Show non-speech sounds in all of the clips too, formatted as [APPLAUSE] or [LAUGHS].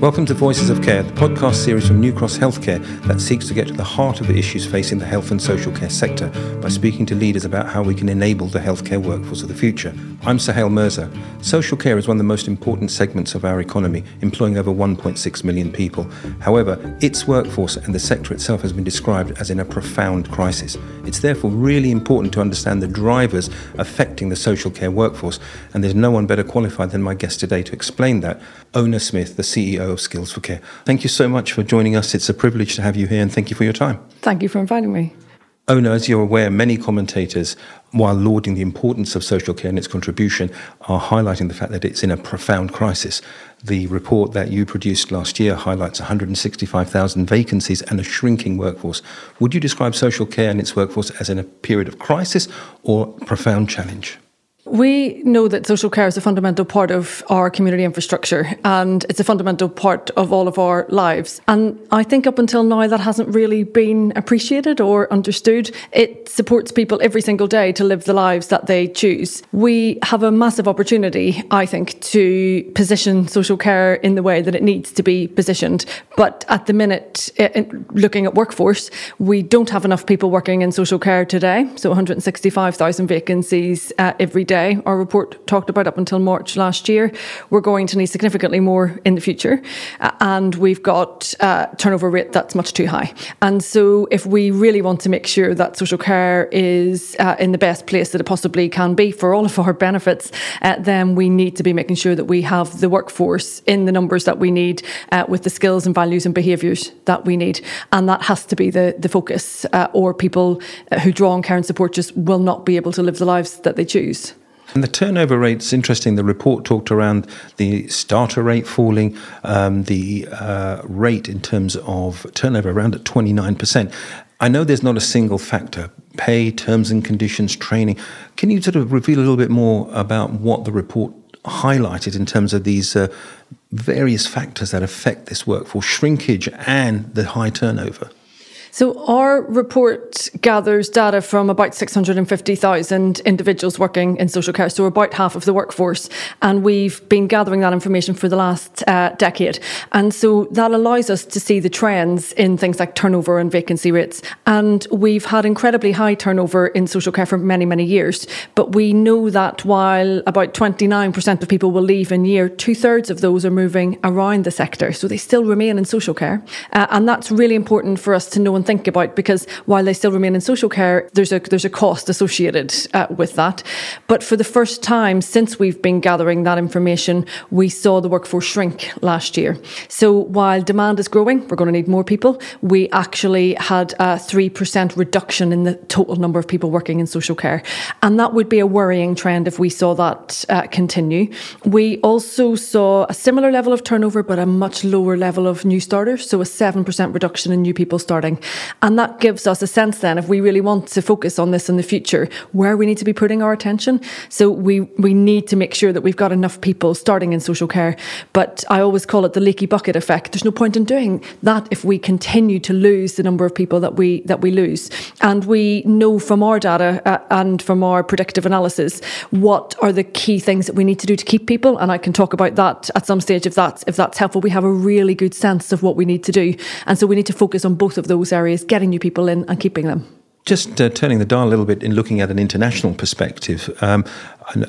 Welcome to Voices of Care, the podcast series from New Cross Healthcare that seeks to get to the heart of the issues facing the health and social care sector by speaking to leaders about how we can enable the healthcare workforce of the future. I'm Suhail Mirza. Social care is one of the most important segments of our economy, employing over 1.6 million people. However, its workforce and the sector itself has been described as in a profound crisis. It's therefore really important to understand the drivers affecting the social care workforce, and there's no one better qualified than my guest today to explain that. Oonagh Smyth, the CEO of Skills for Care. Thank you so much for joining us. It's a privilege to have you here, and thank you for your time. Thank you for inviting me. Oonagh, as you're aware, many commentators, while lauding the importance of social care and its contribution, are highlighting the fact that it's in a profound crisis. The report that you produced last year highlights 165,000 vacancies and a shrinking workforce. Would you describe social care and its workforce as in a period of crisis or profound challenge? We know that social care is a fundamental part of our community infrastructure and it's a fundamental part of all of our lives. And I think up until now that hasn't really been appreciated or understood. It supports people every single day to live the lives that they choose. We have a massive opportunity, I think, to position social care in the way that it needs to be positioned. But at the minute, looking at workforce, we don't have enough people working in social care today. So 165,000 vacancies uh, every day today, our report talked about up until March last year, we're going to need significantly more in the future. Uh, and we've got a uh, turnover rate that's much too high. And so, if we really want to make sure that social care is uh, in the best place that it possibly can be for all of our benefits, uh, then we need to be making sure that we have the workforce in the numbers that we need uh, with the skills and values and behaviours that we need. And that has to be the, the focus, uh, or people who draw on care and support just will not be able to live the lives that they choose. And the turnover rate's interesting. The report talked around the starter rate falling, um, the uh, rate in terms of turnover around at 29%. I know there's not a single factor pay, terms and conditions, training. Can you sort of reveal a little bit more about what the report highlighted in terms of these uh, various factors that affect this workforce shrinkage and the high turnover? So, our report gathers data from about 650,000 individuals working in social care, so about half of the workforce. And we've been gathering that information for the last uh, decade. And so that allows us to see the trends in things like turnover and vacancy rates. And we've had incredibly high turnover in social care for many, many years. But we know that while about 29% of people will leave in year, two thirds of those are moving around the sector. So they still remain in social care. Uh, and that's really important for us to know think about because while they still remain in social care, there's a there's a cost associated uh, with that. But for the first time since we've been gathering that information, we saw the workforce shrink last year. So while demand is growing, we're going to need more people. We actually had a three percent reduction in the total number of people working in social care, and that would be a worrying trend if we saw that uh, continue. We also saw a similar level of turnover, but a much lower level of new starters. So a seven percent reduction in new people starting. And that gives us a sense then, if we really want to focus on this in the future, where we need to be putting our attention. So we, we need to make sure that we've got enough people starting in social care. But I always call it the leaky bucket effect. There's no point in doing that if we continue to lose the number of people that we that we lose. And we know from our data uh, and from our predictive analysis what are the key things that we need to do to keep people. And I can talk about that at some stage if that's if that's helpful. We have a really good sense of what we need to do, and so we need to focus on both of those areas areas, getting new people in and keeping them. Just uh, turning the dial a little bit in looking at an international perspective, um,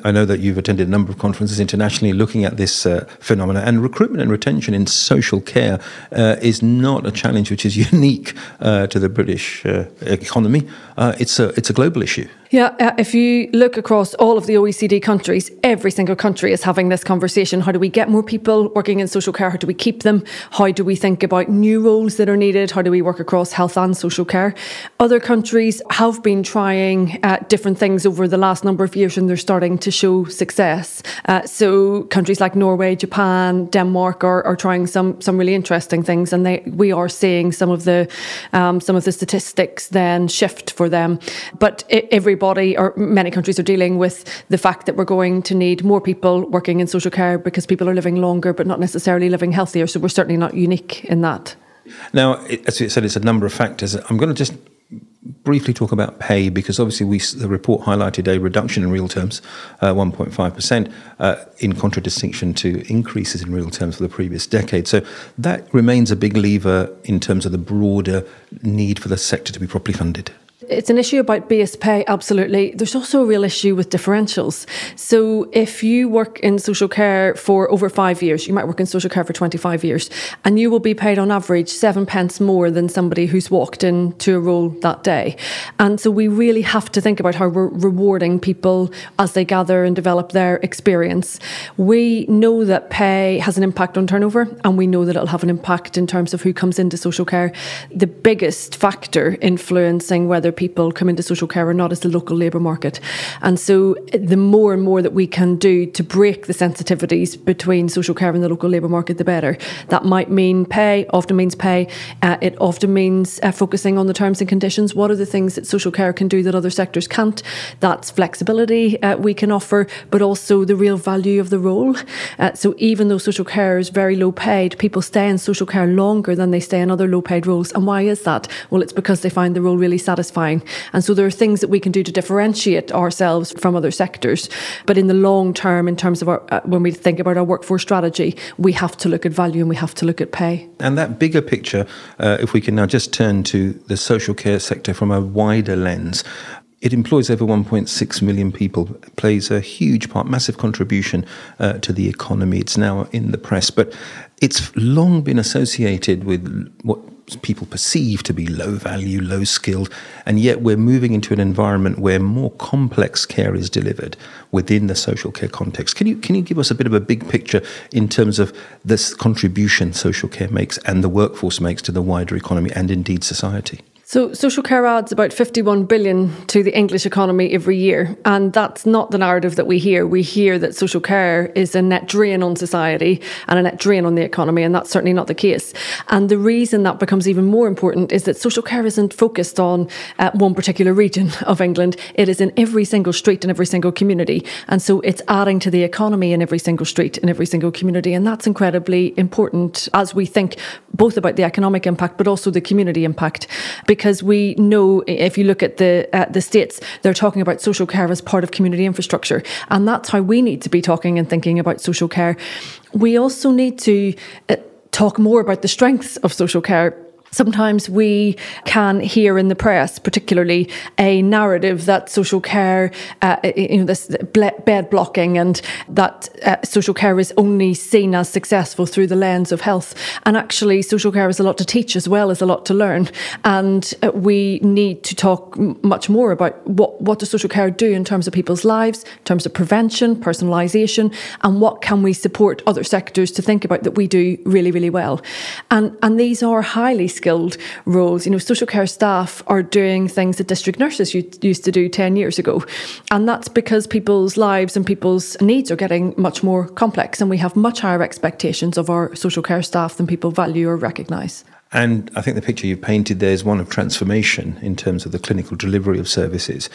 I know that you've attended a number of conferences internationally looking at this uh, phenomena, and recruitment and retention in social care uh, is not a challenge which is [LAUGHS] unique uh, to the British uh, economy. Uh, it's a it's a global issue. Yeah, uh, if you look across all of the OECD countries, every single country is having this conversation. How do we get more people working in social care? How do we keep them? How do we think about new roles that are needed? How do we work across health and social care? Other countries have been trying different things over the last number of years, and they're starting to show success. Uh, so countries like Norway, Japan, Denmark are, are trying some some really interesting things, and they we are seeing some of the um, some of the statistics then shift for them. But everybody or many countries are dealing with the fact that we're going to need more people working in social care because people are living longer, but not necessarily living healthier. So we're certainly not unique in that. Now, as you said, it's a number of factors. I'm going to just briefly talk about pay because obviously we, the report highlighted a reduction in real terms, uh, 1.5%, uh, in contradistinction to increases in real terms for the previous decade. So that remains a big lever in terms of the broader need for the sector to be properly funded it's an issue about base pay, absolutely. There's also a real issue with differentials. So if you work in social care for over five years, you might work in social care for 25 years, and you will be paid on average seven pence more than somebody who's walked into a role that day. And so we really have to think about how we're rewarding people as they gather and develop their experience. We know that pay has an impact on turnover, and we know that it'll have an impact in terms of who comes into social care. The biggest factor influencing whether people come into social care or not is the local labour market. And so the more and more that we can do to break the sensitivities between social care and the local labour market, the better. That might mean pay, often means pay. Uh, it often means uh, focusing on the terms and conditions. What are the things that social care can do that other sectors can't? That's flexibility uh, we can offer, but also the real value of the role. Uh, so even though social care is very low paid, people stay in social care longer than they stay in other low paid roles. And why is that? Well, it's because they find the role really satisfying satisfying. And so there are things that we can do to differentiate ourselves from other sectors. But in the long term, in terms of our, uh, when we think about our workforce strategy, we have to look at value and we have to look at pay. And that bigger picture, uh, if we can now just turn to the social care sector from a wider lens, it employs over 1.6 million people, plays a huge part, massive contribution uh, to the economy. It's now in the press, but it's long been associated with what people perceive to be low value, low skilled, and yet we're moving into an environment where more complex care is delivered within the social care context. Can you can you give us a bit of a big picture in terms of this contribution social care makes and the workforce makes to the wider economy and indeed society? So, social care adds about 51 billion to the English economy every year. And that's not the narrative that we hear. We hear that social care is a net drain on society and a net drain on the economy. And that's certainly not the case. And the reason that becomes even more important is that social care isn't focused on uh, one particular region of England. It is in every single street and every single community. And so it's adding to the economy in every single street and every single community. And that's incredibly important as we think both about the economic impact, but also the community impact. Because because we know if you look at the uh, the states, they're talking about social care as part of community infrastructure, and that's how we need to be talking and thinking about social care. We also need to. Uh, talk more about the strengths of social care Sometimes we can hear in the press, particularly, a narrative that social care, uh, you know, this bed blocking, and that uh, social care is only seen as successful through the lens of health. And actually, social care is a lot to teach as well as a lot to learn. And uh, we need to talk much more about what what does social care do in terms of people's lives, in terms of prevention, personalisation, and what can we support other sectors to think about that we do really, really well. And and these are highly skilled roles. You know, social care staff are doing things that district nurses used to do 10 years ago. And that's because people's lives and people's needs are getting much more complex. And we have much higher expectations of our social care staff than people value or recognise. And I think the picture you've painted there is one of transformation in terms of the clinical delivery of services.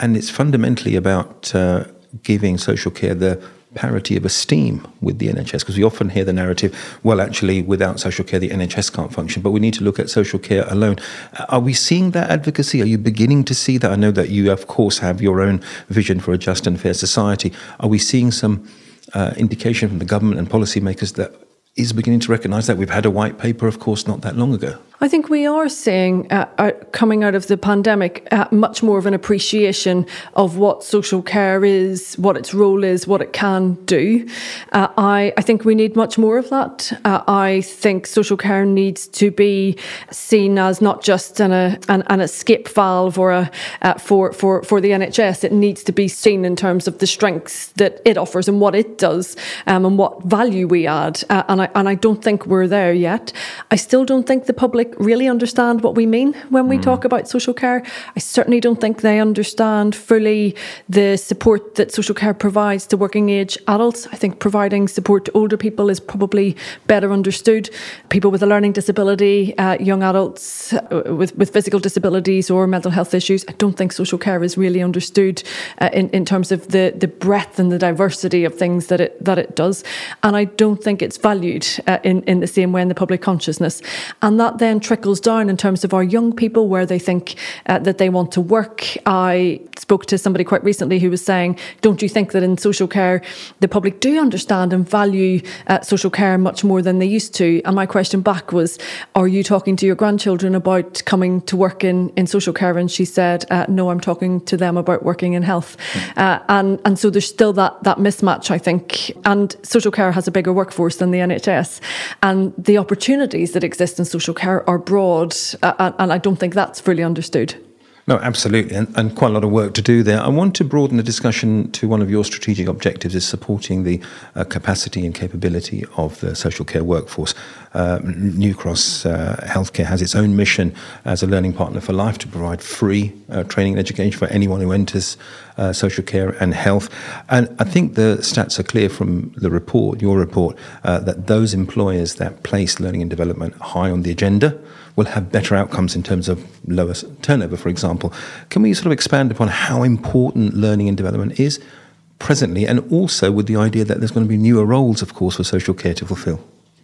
And it's fundamentally about uh, giving social care the parity of esteem with the NHS because we often hear the narrative, well, actually, without social care, the NHS can't function, but we need to look at social care alone. Uh, are we seeing that advocacy? Are you beginning to see that? I know that you, of course, have your own vision for a just and fair society. Are we seeing some uh, indication from the government and policymakers that is beginning to recognise that? We've had a white paper, of course, not that long ago. I think we are seeing, uh, uh, coming out of the pandemic, uh, much more of an appreciation of what social care is, what its role is, what it can do. Uh, I, I think we need much more of that. Uh, I think social care needs to be seen as not just an, a, an, an escape valve or a, uh, for, for, for the NHS. It needs to be seen in terms of the strengths that it offers and what it does um, and what value we add. and, I, and I don't think we're there yet. I still don't think the public really understand what we mean when we mm. talk about social care. I certainly don't think they understand fully the support that social care provides to working age adults. I think providing support to older people is probably better understood. People with a learning disability, uh, young adults uh, with, with physical disabilities or mental health issues, I don't think social care is really understood uh, in, in terms of the, the breadth and the diversity of things that it, that it does. And I don't think it's valued valued uh, in, in the same way in the public consciousness. And that then trickles down in terms of our young people, where they think uh, that they want to work. I spoke to somebody quite recently who was saying, Don't you think that in social care, the public do understand and value uh, social care much more than they used to? And my question back was, Are you talking to your grandchildren about coming to work in, in social care? And she said, uh, No, I'm talking to them about working in health. Uh, and, and so there's still that, that mismatch, I think. And social care has a bigger workforce than the NHS. And the opportunities that exist in social care are broad. Uh, and I don't think that's fully understood. No, absolutely, and, and, quite a lot of work to do there. I want to broaden the discussion to one of your strategic objectives is supporting the uh, capacity and capability of the social care workforce. Uh, New Cross uh, Healthcare has its own mission as a learning partner for life to provide free uh, training and education for anyone who enters uh, social care and health. And I think the stats are clear from the report, your report, uh, that those employers that place learning and development high on the agenda will have better outcomes in terms of lower turnover, for example. Can we sort of expand upon how important learning and development is presently, and also with the idea that there's going to be newer roles, of course, for social care to fulfill?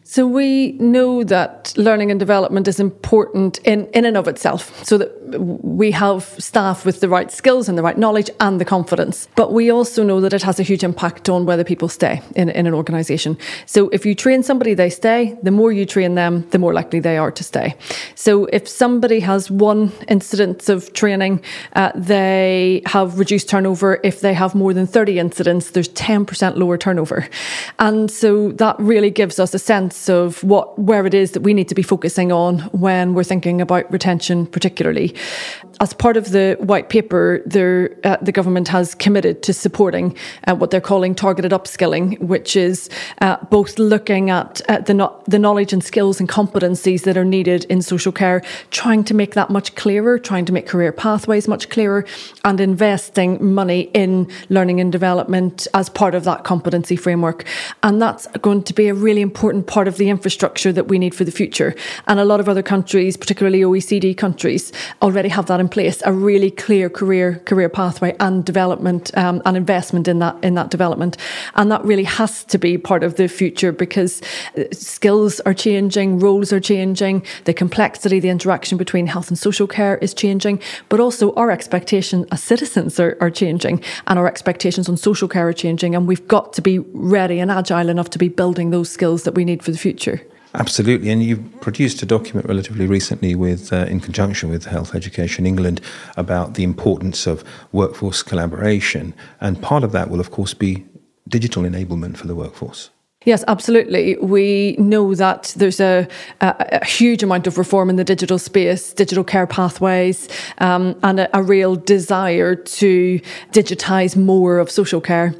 So we know that learning and development is important in, in and of itself, so that we have staff with the right skills and the right knowledge and the confidence. But we also know that it has a huge impact on whether people stay in, in an organisation. So if you train somebody, they stay. The more you train them, the more likely they are to stay. So if somebody has one incidence of training, uh, they have reduced turnover. If they have more than 30 incidents, there's 10% lower turnover. And so that really gives us a sense sense of what where it is that we need to be focusing on when we're thinking about retention, particularly. As part of the white paper, uh, the government has committed to supporting uh, what they're calling targeted upskilling, which is uh, both looking at the, no- the knowledge and skills and competencies that are needed in social care, trying to make that much clearer, trying to make career pathways much clearer, and investing money in learning and development as part of that competency framework. And that's going to be a really important part of the infrastructure that we need for the future. And a lot of other countries, particularly OECD countries, already have that in place, a really clear career career pathway and development um, and investment in that in that development. And that really has to be part of the future because uh, skills are changing, roles are changing, the complexity, the interaction between health and social care is changing, but also our expectations as citizens are, are changing and our expectations on social care are changing. And we've got to be ready and agile enough to be building those skills that we need for the future. Absolutely, and you've produced a document relatively recently with, uh, in conjunction with Health Education England, about the importance of workforce collaboration, and part of that will, of course, be digital enablement for the workforce. Yes, absolutely. We know that there's a, a, a, huge amount of reform in the digital space, digital care pathways, um, and a, a, real desire to digitise more of social care.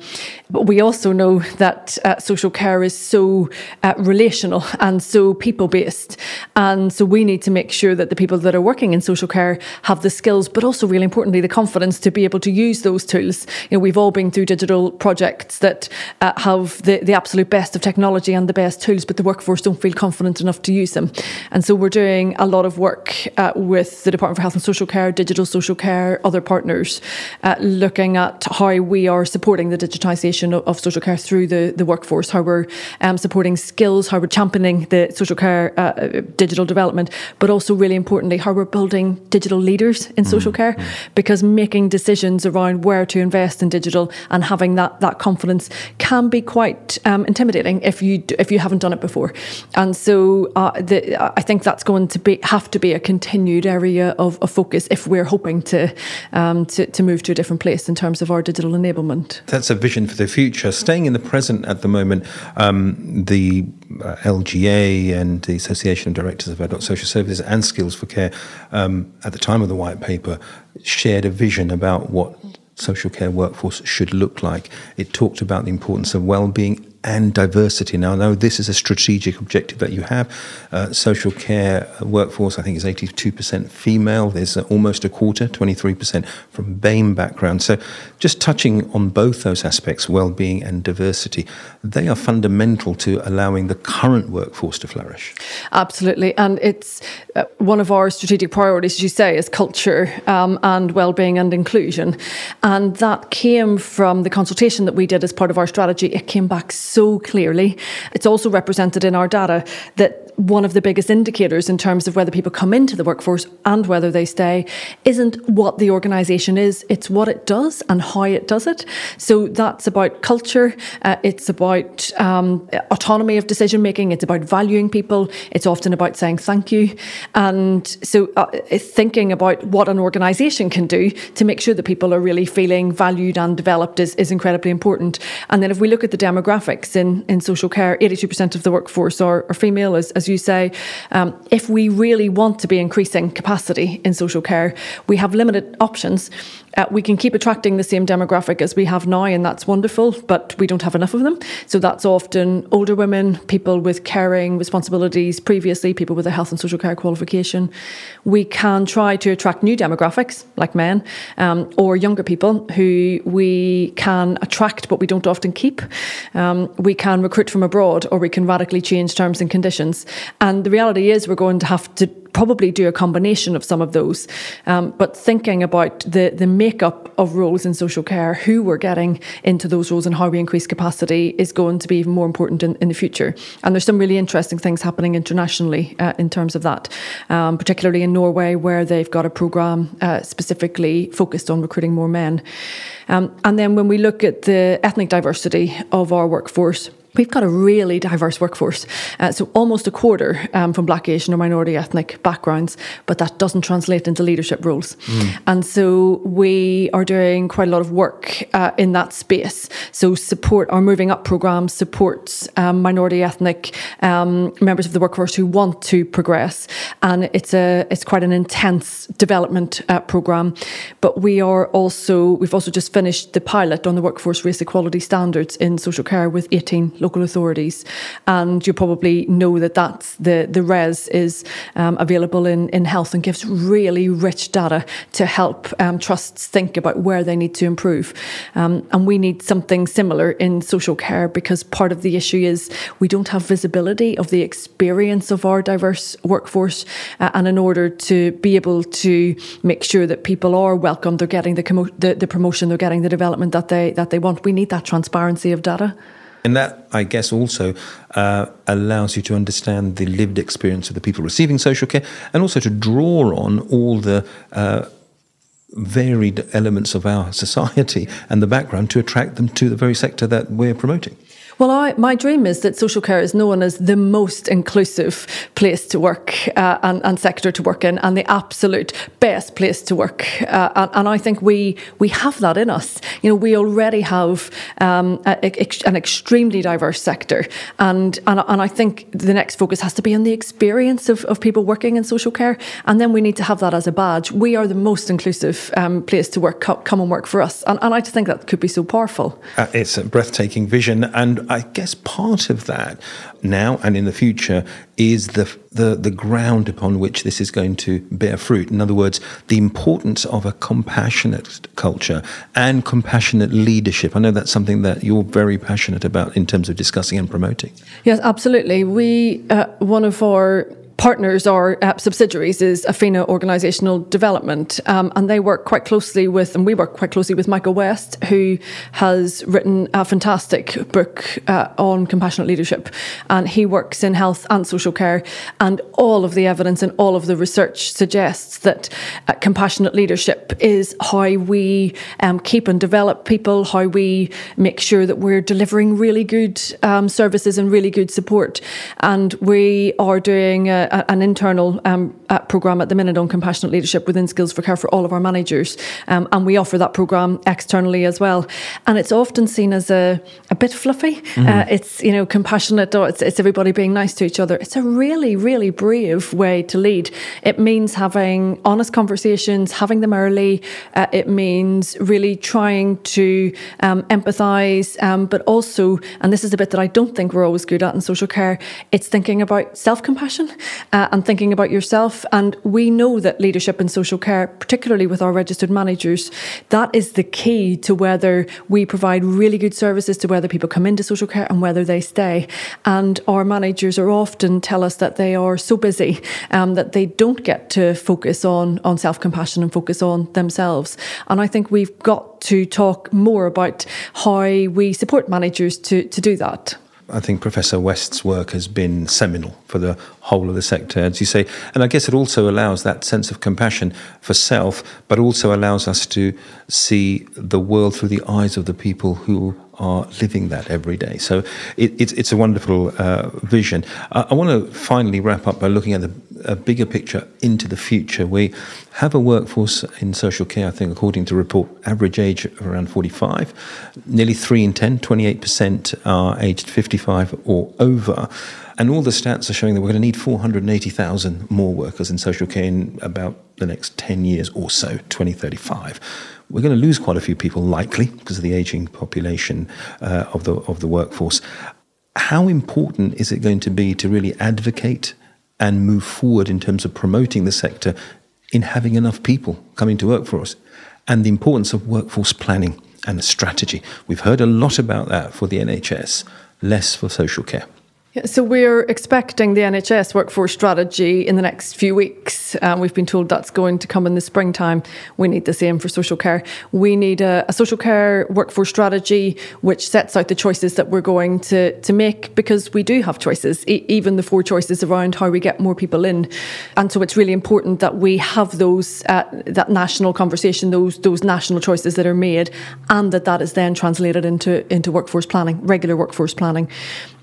But we also know that uh, social care is so uh, relational and so people based. And so we need to make sure that the people that are working in social care have the skills, but also, really importantly, the confidence to be able to use those tools. You know, we've all been through digital projects that uh, have the, the absolute best of technology and the best tools, but the workforce don't feel confident enough to use them. And so we're doing a lot of work uh, with the Department for Health and Social Care, digital social care, other partners, uh, looking at how we are supporting the digitisation of, of, social care through the, the workforce, how we're um, supporting skills, how we're championing the social care uh, digital development, but also really importantly, how we're building digital leaders in mm social care, because making decisions around where to invest in digital and having that, that confidence can be quite um, intimidating if you if you haven't done it before. And so uh, the, I think that's going to be have to be a continued area of, of focus if we're hoping to, um, to to move to a different place in terms of our digital enablement. That's a vision for the future. Staying in the present at the moment, um, the uh, LGA and the Association of Directors of Adult Social Services and Skills for Care, um, at the time of the white paper, shared a vision about what social care workforce should look like. It talked about the importance of well-being and diversity. Now, I know this is a strategic objective that you have. Uh, social care workforce, I think, is 82% female. There's uh, almost a quarter, 23% from BAME background. So, just touching on both those aspects, well-being and diversity, they are fundamental to allowing the current workforce to flourish. Absolutely, and it's uh, one of our strategic priorities, as you say, is culture um, and well-being and inclusion, and that came from the consultation that we did as part of our strategy. It came back. So so clearly. It's also represented in our data that one of the biggest indicators in terms of whether people come into the workforce and whether they stay isn't what the organisation is, it's what it does and how it does it. So that's about culture, uh, it's about um, autonomy of decision making, it's about valuing people, it's often about saying thank you. And so uh, thinking about what an organisation can do to make sure that people are really feeling valued and developed is, is incredibly important. And then if we look at the demographics in, in social care, 82% of the workforce are, are female, as, as you say, um, if we really want to be increasing capacity in social care, we have limited options. Uh, we can keep attracting the same demographic as we have now, and that's wonderful, but we don't have enough of them. So that's often older women, people with caring responsibilities previously, people with a health and social care qualification. We can try to attract new demographics, like men, um, or younger people who we can attract but we don't often keep. Um, we can recruit from abroad, or we can radically change terms and conditions. And the reality is, we're going to have to probably do a combination of some of those. Um, but thinking about the, the makeup of roles in social care, who we're getting into those roles, and how we increase capacity is going to be even more important in, in the future. And there's some really interesting things happening internationally uh, in terms of that, um, particularly in Norway, where they've got a programme uh, specifically focused on recruiting more men. Um, and then when we look at the ethnic diversity of our workforce, We've got a really diverse workforce. Uh, so almost a quarter um, from black, Asian, or minority ethnic backgrounds, but that doesn't translate into leadership roles. Mm. And so we are doing quite a lot of work uh, in that space. So support our moving up program supports um, minority ethnic um, members of the workforce who want to progress, and it's a it's quite an intense development uh, program. But we are also we've also just finished the pilot on the workforce race equality standards in social care with 18 local authorities. And you probably know that that's the, the RES is um, available in, in health and gives really rich data to help um, trusts think about where they need to improve. Um, and we need something similar in social care because part of the issue is we don't have visibility of the experience of our diverse workforce. Uh, and in order to be able to make sure that people are welcome, they're getting the, commo- the, the promotion, they're getting the development that they, that they want, we need that transparency of data. And that, I guess, also uh, allows you to understand the lived experience of the people receiving social care and also to draw on all the uh, varied elements of our [LAUGHS] society and the background to attract them to the very sector that we're promoting. Well, I, my dream is that social care is known as the most inclusive place to work uh, and, and, sector to work in, and the absolute best place to work. Uh, and, and, I think we we have that in us. You know, we already have um, a, a, an extremely diverse sector, and, and and I think the next focus has to be on the experience of, of people working in social care, and then we need to have that as a badge. We are the most inclusive um, place to work. Come and work for us, and, and I just think that could be so powerful. Uh, it's a breathtaking vision, and I guess part of that now and in the future is the, the, the ground upon which this is going to bear fruit. In other words, the importance of a compassionate culture and compassionate leadership. I know that's something that you're very passionate about in terms of discussing and promoting. Yes, absolutely. We, uh, one of our partners or uh, subsidiaries is Affina Organisational Development, um, and they work quite closely with, and we work quite closely with Michael West, who has written a fantastic book uh, on compassionate leadership, and he works in health and social care, and all of the evidence and all of the research suggests that uh, compassionate leadership is how we um, keep and develop people, how we make sure that we're delivering really good um, services and really good support, and we are doing a a, an internal um, program at the minute on compassionate leadership within Skills for Care for all of our managers, um, and we offer that program externally as well. And it's often seen as a, a bit fluffy. Mm-hmm. Uh, it's you know compassionate, or it's, it's everybody being nice to each other. It's a really really brave way to lead. It means having honest conversations, having them early. Uh, it means really trying to um, empathise, um, but also, and this is a bit that I don't think we're always good at in social care. It's thinking about self compassion uh, and thinking about yourself. And we know that leadership in social care, particularly with our registered managers, that is the key to whether we provide really good services to whether people come into social care and whether they stay. And our managers are often tell us that they are so busy um, that they don't get to focus on, on self compassion and focus on themselves. And I think we've got to talk more about how we support managers to, to do that. I think Professor West's work has been seminal for the whole of the sector, as you say. And I guess it also allows that sense of compassion for self, but also allows us to see the world through the eyes of the people who are living that every day. So it, it's, it's a wonderful uh, vision. I, I want to finally wrap up by looking at the, a bigger picture into the future. We have a workforce in social care, I think, according to report, average age of around 45. Nearly 3 in 10, 28% are aged 55 or over. And all the stats are showing that we're going to need 480,000 more workers in social care in about the next 10 years or so, 2035. We're going to lose quite a few people, likely, because of the aging population uh, of, the, of the workforce. How important is it going to be to really advocate and move forward in terms of promoting the sector in having enough people coming to work for us? And the importance of workforce planning and a strategy. We've heard a lot about that for the NHS, less for social care. So we're expecting the NHS workforce strategy in the next few weeks. Um, we've been told that's going to come in the springtime. We need the same for social care. We need a, a, social care workforce strategy which sets out the choices that we're going to, to make because we do have choices, e- even the four choices around how we get more people in. And so it's really important that we have those uh, that national conversation, those those national choices that are made, and that that is then translated into into workforce planning, regular workforce planning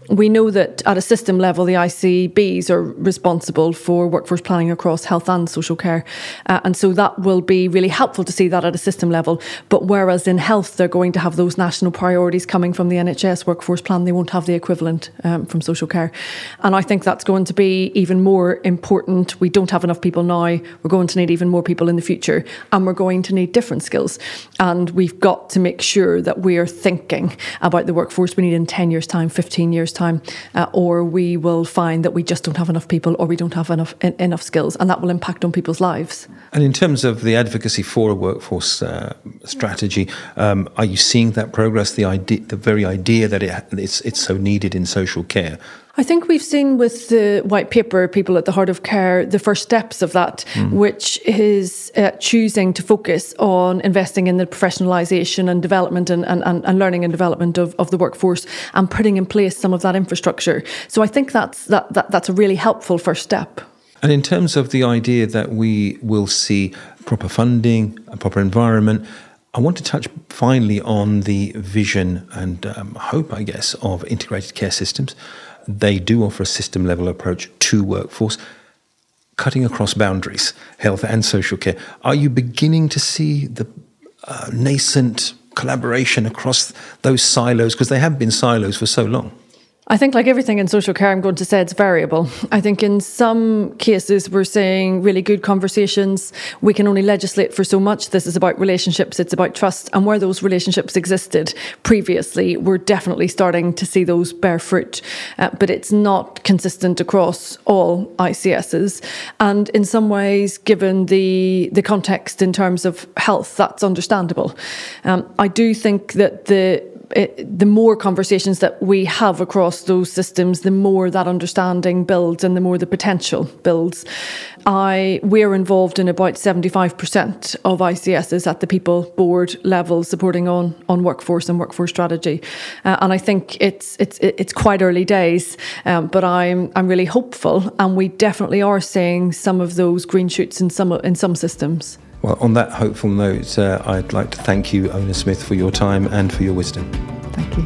we know that at a system level, the ICBs are responsible for workforce planning across health and social care. Uh, and so that will be really helpful to see that at a system level. But whereas in health, they're going to have those national priorities coming from the NHS workforce plan, they won't have the equivalent um, from social care. And I think that's going to be even more important. We don't have enough people now. We're going to need even more people in the future. And we're going to need different skills. And we've got to make sure that we are thinking about the workforce we need in 10 years' time, 15 years' time, uh, or we will find that we just don't have enough people or we don't have enough in, enough skills, and that will impact on people's lives. And in terms of the advocacy for a workforce uh, strategy, um, are you seeing that progress? The idea, the very idea that it, it's it's so needed in social care I think we've seen with the white paper, people at the heart of care, the first steps of that, mm. which is uh, choosing to focus on investing in the professionalisation and development and, and, and learning and development of, of the workforce and putting in place some of that infrastructure. So I think that's, that, that, that's a really helpful first step. And in terms of the idea that we will see proper funding, a proper environment, I want to touch finally on the vision and um, hope, I guess, of integrated care systems they do offer a system level approach to workforce, cutting across boundaries, health and social care. Are you beginning to see the uh, nascent collaboration across those silos? Because they have been silos for so long. I think, like everything in social care, I'm going to say it's variable. I think in some cases, we're saying really good conversations. We can only legislate for so much. This is about relationships, it's about trust. And where those relationships existed previously, we're definitely starting to see those bear fruit. Uh, but it's not consistent across all ICSs. And in some ways, given the, the context in terms of health, that's understandable. Um, I do think that the it, the more conversations that we have across those systems, the more that understanding builds and the more the potential builds. I we're involved in about 75% of ICSs at the people board level supporting on on workforce and workforce strategy. Uh, and I think it's it's it's quite early days, um, but I'm I'm really hopeful and we definitely are seeing some of those green shoots in some in some systems. Well, on that hopeful note, uh, I'd like to thank you, Oonagh Smyth, for your time and for your wisdom. Thank you.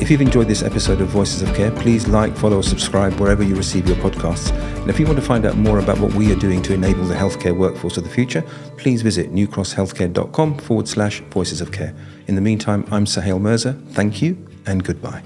If you've enjoyed this episode of Voices of Care, please like, follow, or subscribe wherever you receive your podcasts. And if you want to find out more about what we are doing to enable the healthcare workforce of the future, please visit newcrosshealthcare.com forward slash voices of care. In the meantime, I'm Suhail Mirza. Thank you and goodbye.